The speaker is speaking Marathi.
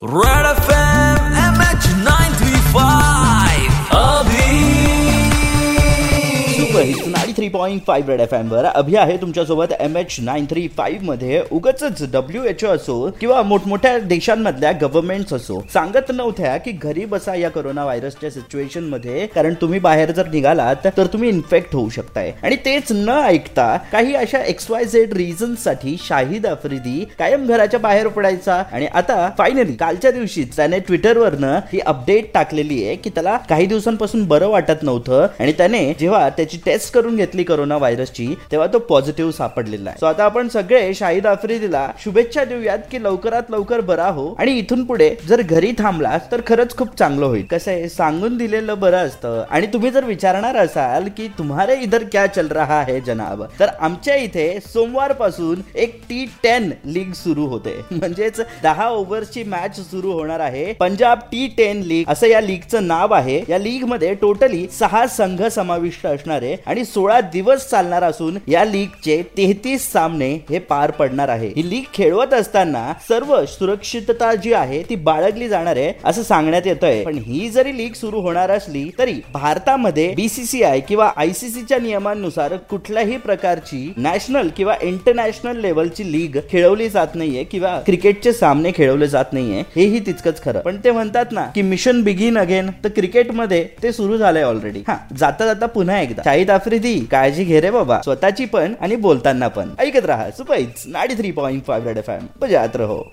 Red FM MH935 अभी super hits nine three point five red F वर अभि आहे तुमच्यासोबत एम एच नाईन थ्री फाईव्हमध्ये. उगच डब्ल्यू एच ओ असो किंवा मोठमोठ्या देशांमधल्या गव्हर्नमेंट असो सांगत नव्हत्या की घरी बसा या कोरोना व्हायरसच्या सिच्युएशनमध्ये. कारण तुम्ही बाहेर जर निघालात तर तुम्ही इन्फेक्ट होऊ शकताय. आणि तेच न ऐकता काही अशा एक्स वाय झेड रिझनसाठी शाहिद आफ्रिदी कायम घराच्या बाहेर पडायचा. आणि आता फायनली कालच्या दिवशीच त्याने ट्विटरवरनं ही अपडेट टाकलेली आहे की त्याला काही दिवसांपासून बरं वाटत नव्हतं. आणि त्याने जेव्हा त्याची टेस्ट करून घेतली कोरोना व्हायरसची तेव्हा तो पॉझिटिव्ह सापडलेला आहे. सो आता आपण सगळे शाहिद आफ्रिदीला शुभेच्छा देऊयात की लवकरात लवकर बरा हो. आणि इथून पुढे जर घरी थांबलास तर खरंच खूप चांगलं होईल. कसं आहे? सांगून दिलेलं बरं असतं. आणि तुम्ही जर विचारणार असाल की तुम्हारे इधर क्या चल रहा है जनाब? तर आमच्या इथे सोमवारपासून एक टी टेन लीग सुरू होते. म्हणजेच दहा ओव्हरची मॅच सुरू होणार आहे. पंजाब टी टेन लीग असं या लीगचं नाव आहे. या लीगमध्ये टोटली सहा संघ समाविष्ट असणार आहे. आणि सोळा दिवस चालणार असून या लीगचे तेहतीस सामने हे पार पडणार आहे. ही लीग खेळवत असताना सर्व सुरक्षितता जी आहे ती बाळगली जाणार आहे असं सांगण्यात येत आहे पण ही जरी लीग सुरू होणार असली तरी भारतामध्ये बीसीसीआय किंवा आयसीसीच्या नियमांनुसार कुठल्याही प्रकारची नॅशनल किंवा इंटरनॅशनल लेवलची लीग खेळवली जात नाहीये किंवा क्रिकेटचे सामने खेळवले जात नाहीये हेही तितकंच खरं. पण ते म्हणतात ना की मिशन बिगिन अगेन तर क्रिकेटमध्ये ते सुरू झालंय ऑलरेडी हा जाता जाता पुन्हा एकदा. शाहिद आफ्रिदी काळजी घे रे बाबा. स्वतःची पण आणि बोलताना पण. ऐकत राहा सुपाईच नाडी three point five red F M. बजात रहो.